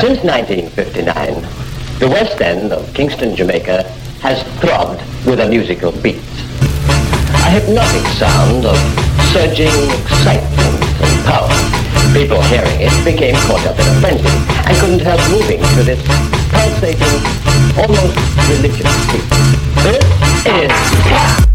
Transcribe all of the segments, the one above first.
Since 1959, the West End of Kingston, Jamaica has throbbed with a musical beat. A hypnotic sound of surging excitement and power. People hearing it became caught up in a frenzy and couldn't help moving to this pulsating, almost religious beat. This is...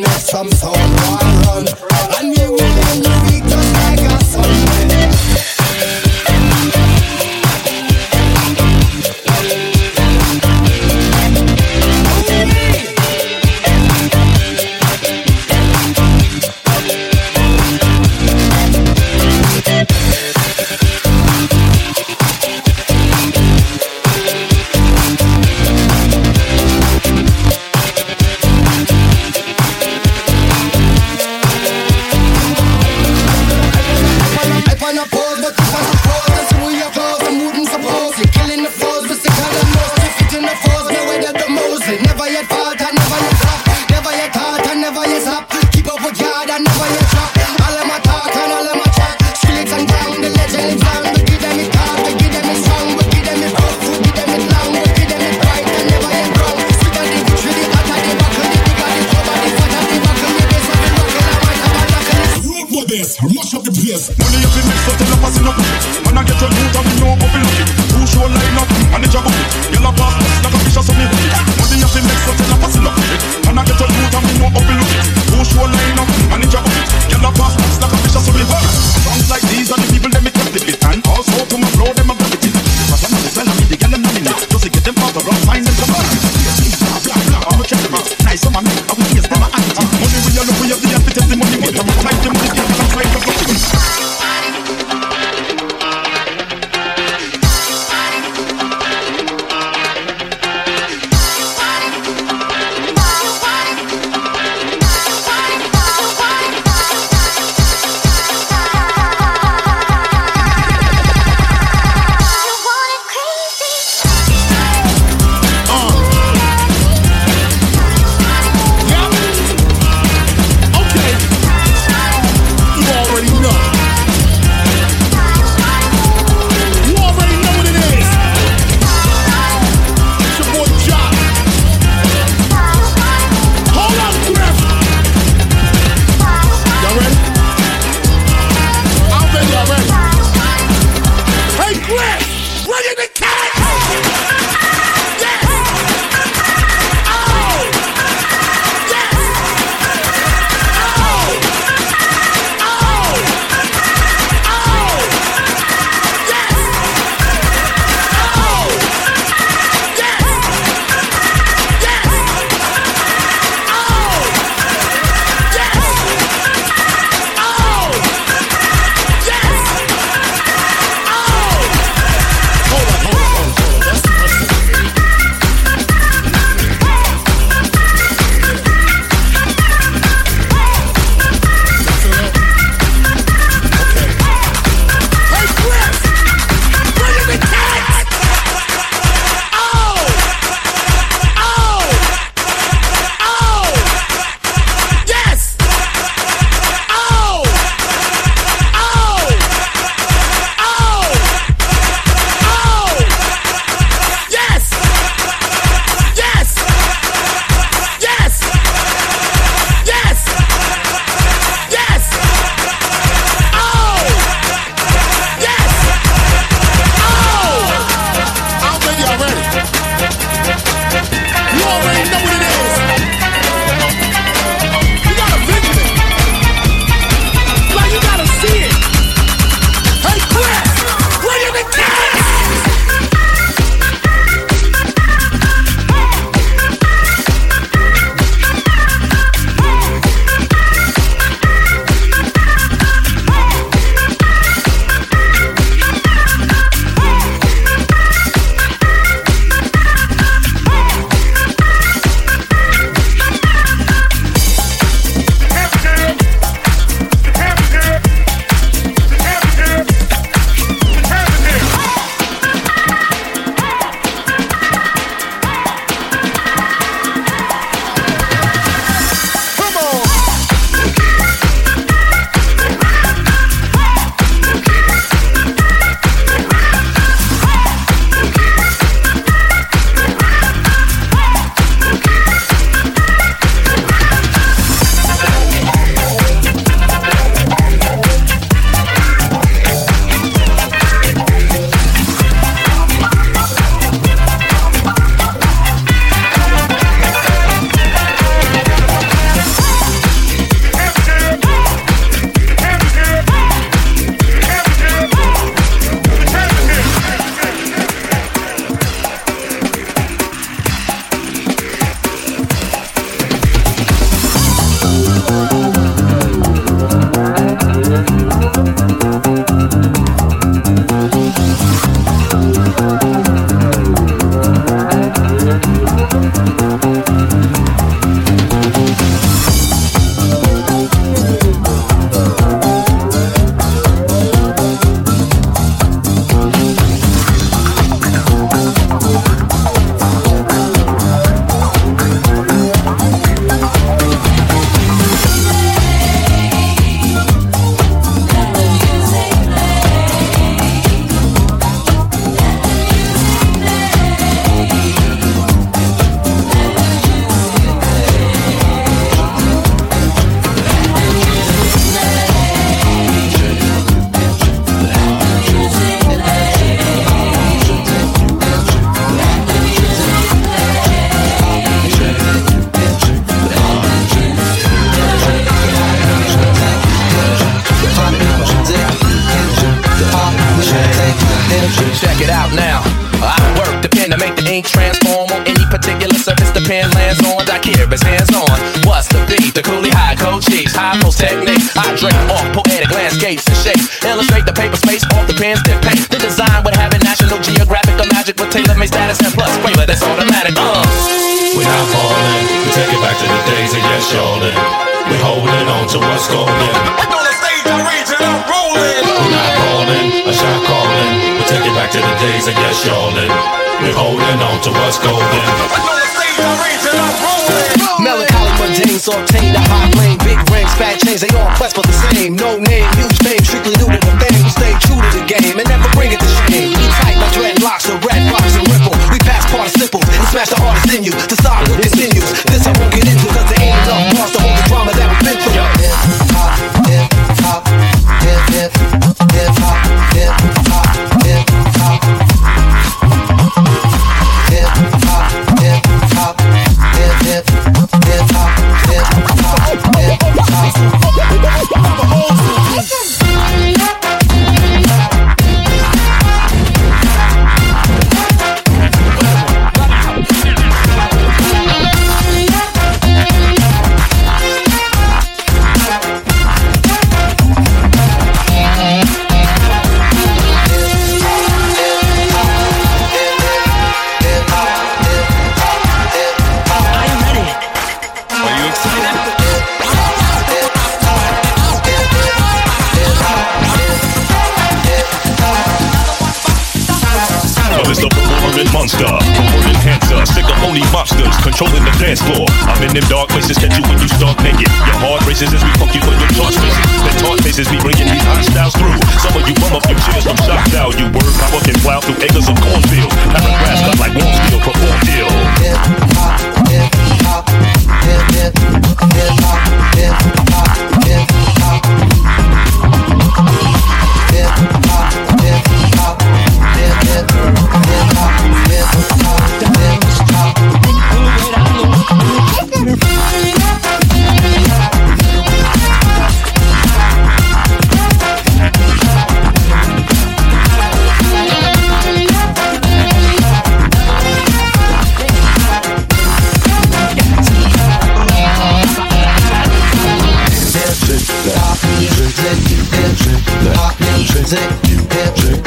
make some sound. One run, and we will I'm not of. And I get a root and me know how we look it. Who line up, a pass, like a so. Songs like these are Technique. I drink off poetic landscapes and shapes. Illustrate the paper space off the pens that paint. The design would have a National Geographic or magic with tailor made status and plus flavor that's automatic. Uh. We're not falling. We take it back to the days of yes, Jordan. We're holding on to what's golden. And on the stage, I'm and I'm rolling. We're not falling. A shot calling. We take it back to the days of yes, Jordan. We're holding on to what's golden. And on the stage, I'm and I'm rolling. Melody dames obtain the high plane, big rings, fat chains, they all quest for the same. No name, huge fame, strictly new to the fame. We stay true to the game and never bring it to shame. We tight like dreadlocks the red box and ripple. We pass part simple and smash the hardest in you. The saga continues. This I won't get into, cause the ain't enough parts to hold the drama that we've been through. in them dark places catch you when you start naked. Your heart races as we fuck you for your tough faces. The tough faces we bringing these hostiles through. Some of you bum up your chairs from shock value. Word power fucking plow through acres of cornfields. Paragraphs cut like warm steel, perform ill. Patrick.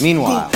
Meanwhile.